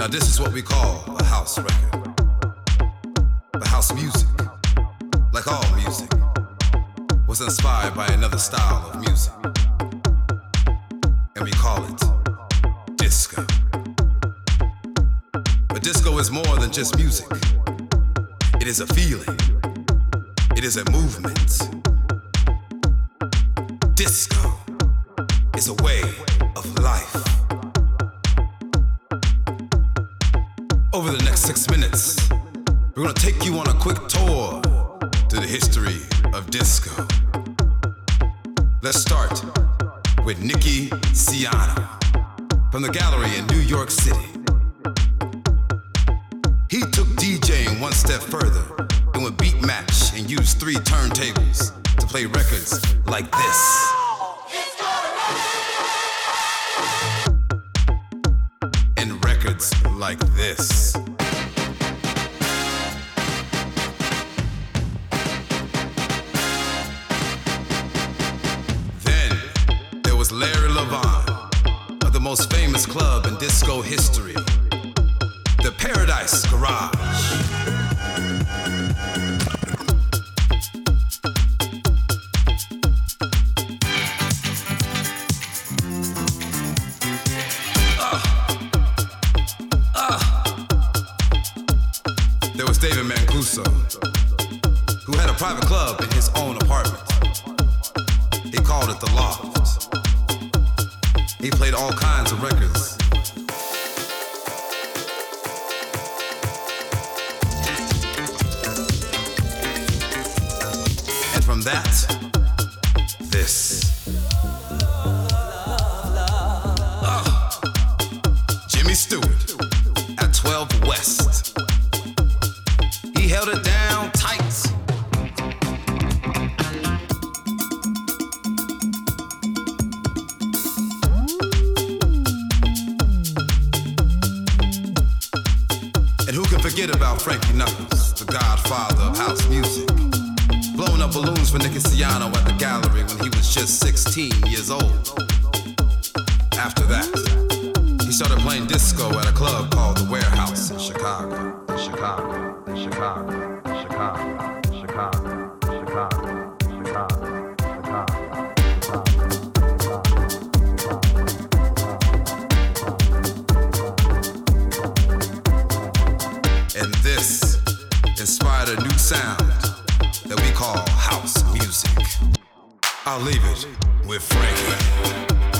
Now, this is what we call a house record. The house music, like all music, was inspired by another style of music. And we call it disco. But disco is more than just music, it is a feeling, it is a movement. Disco is a way this inspired a new sound that we call house music. I'll leave it with Frankie.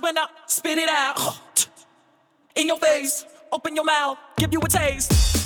When I spit it out in your face, open your mouth, give you a taste.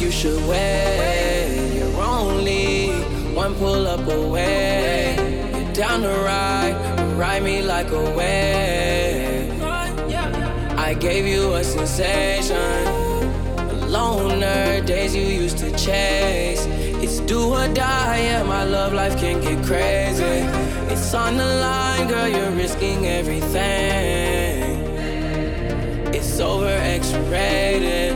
you should wait. You're only one pull up away. You're down to ride, ride me like a wave. I gave you a sensation. Loner days you used to chase. It's do or die, yeah. My love life can get crazy. It's on the line, girl. You're risking everything. It's over X-rated.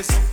es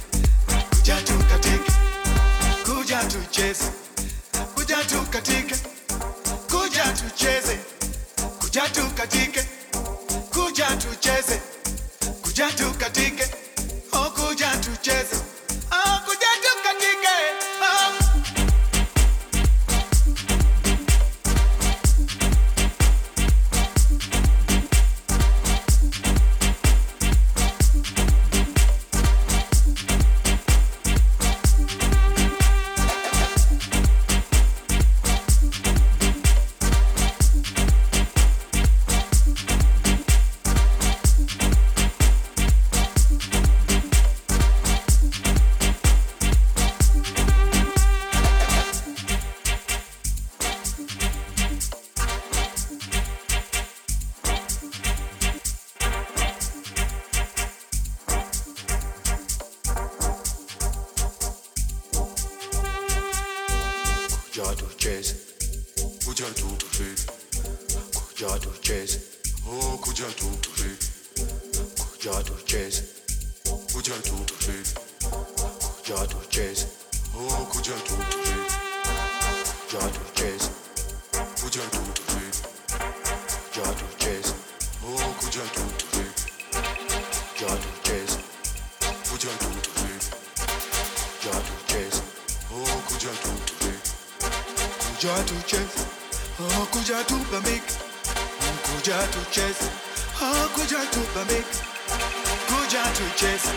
kuja tucheze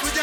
kuja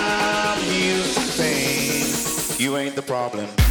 you ain't the problem.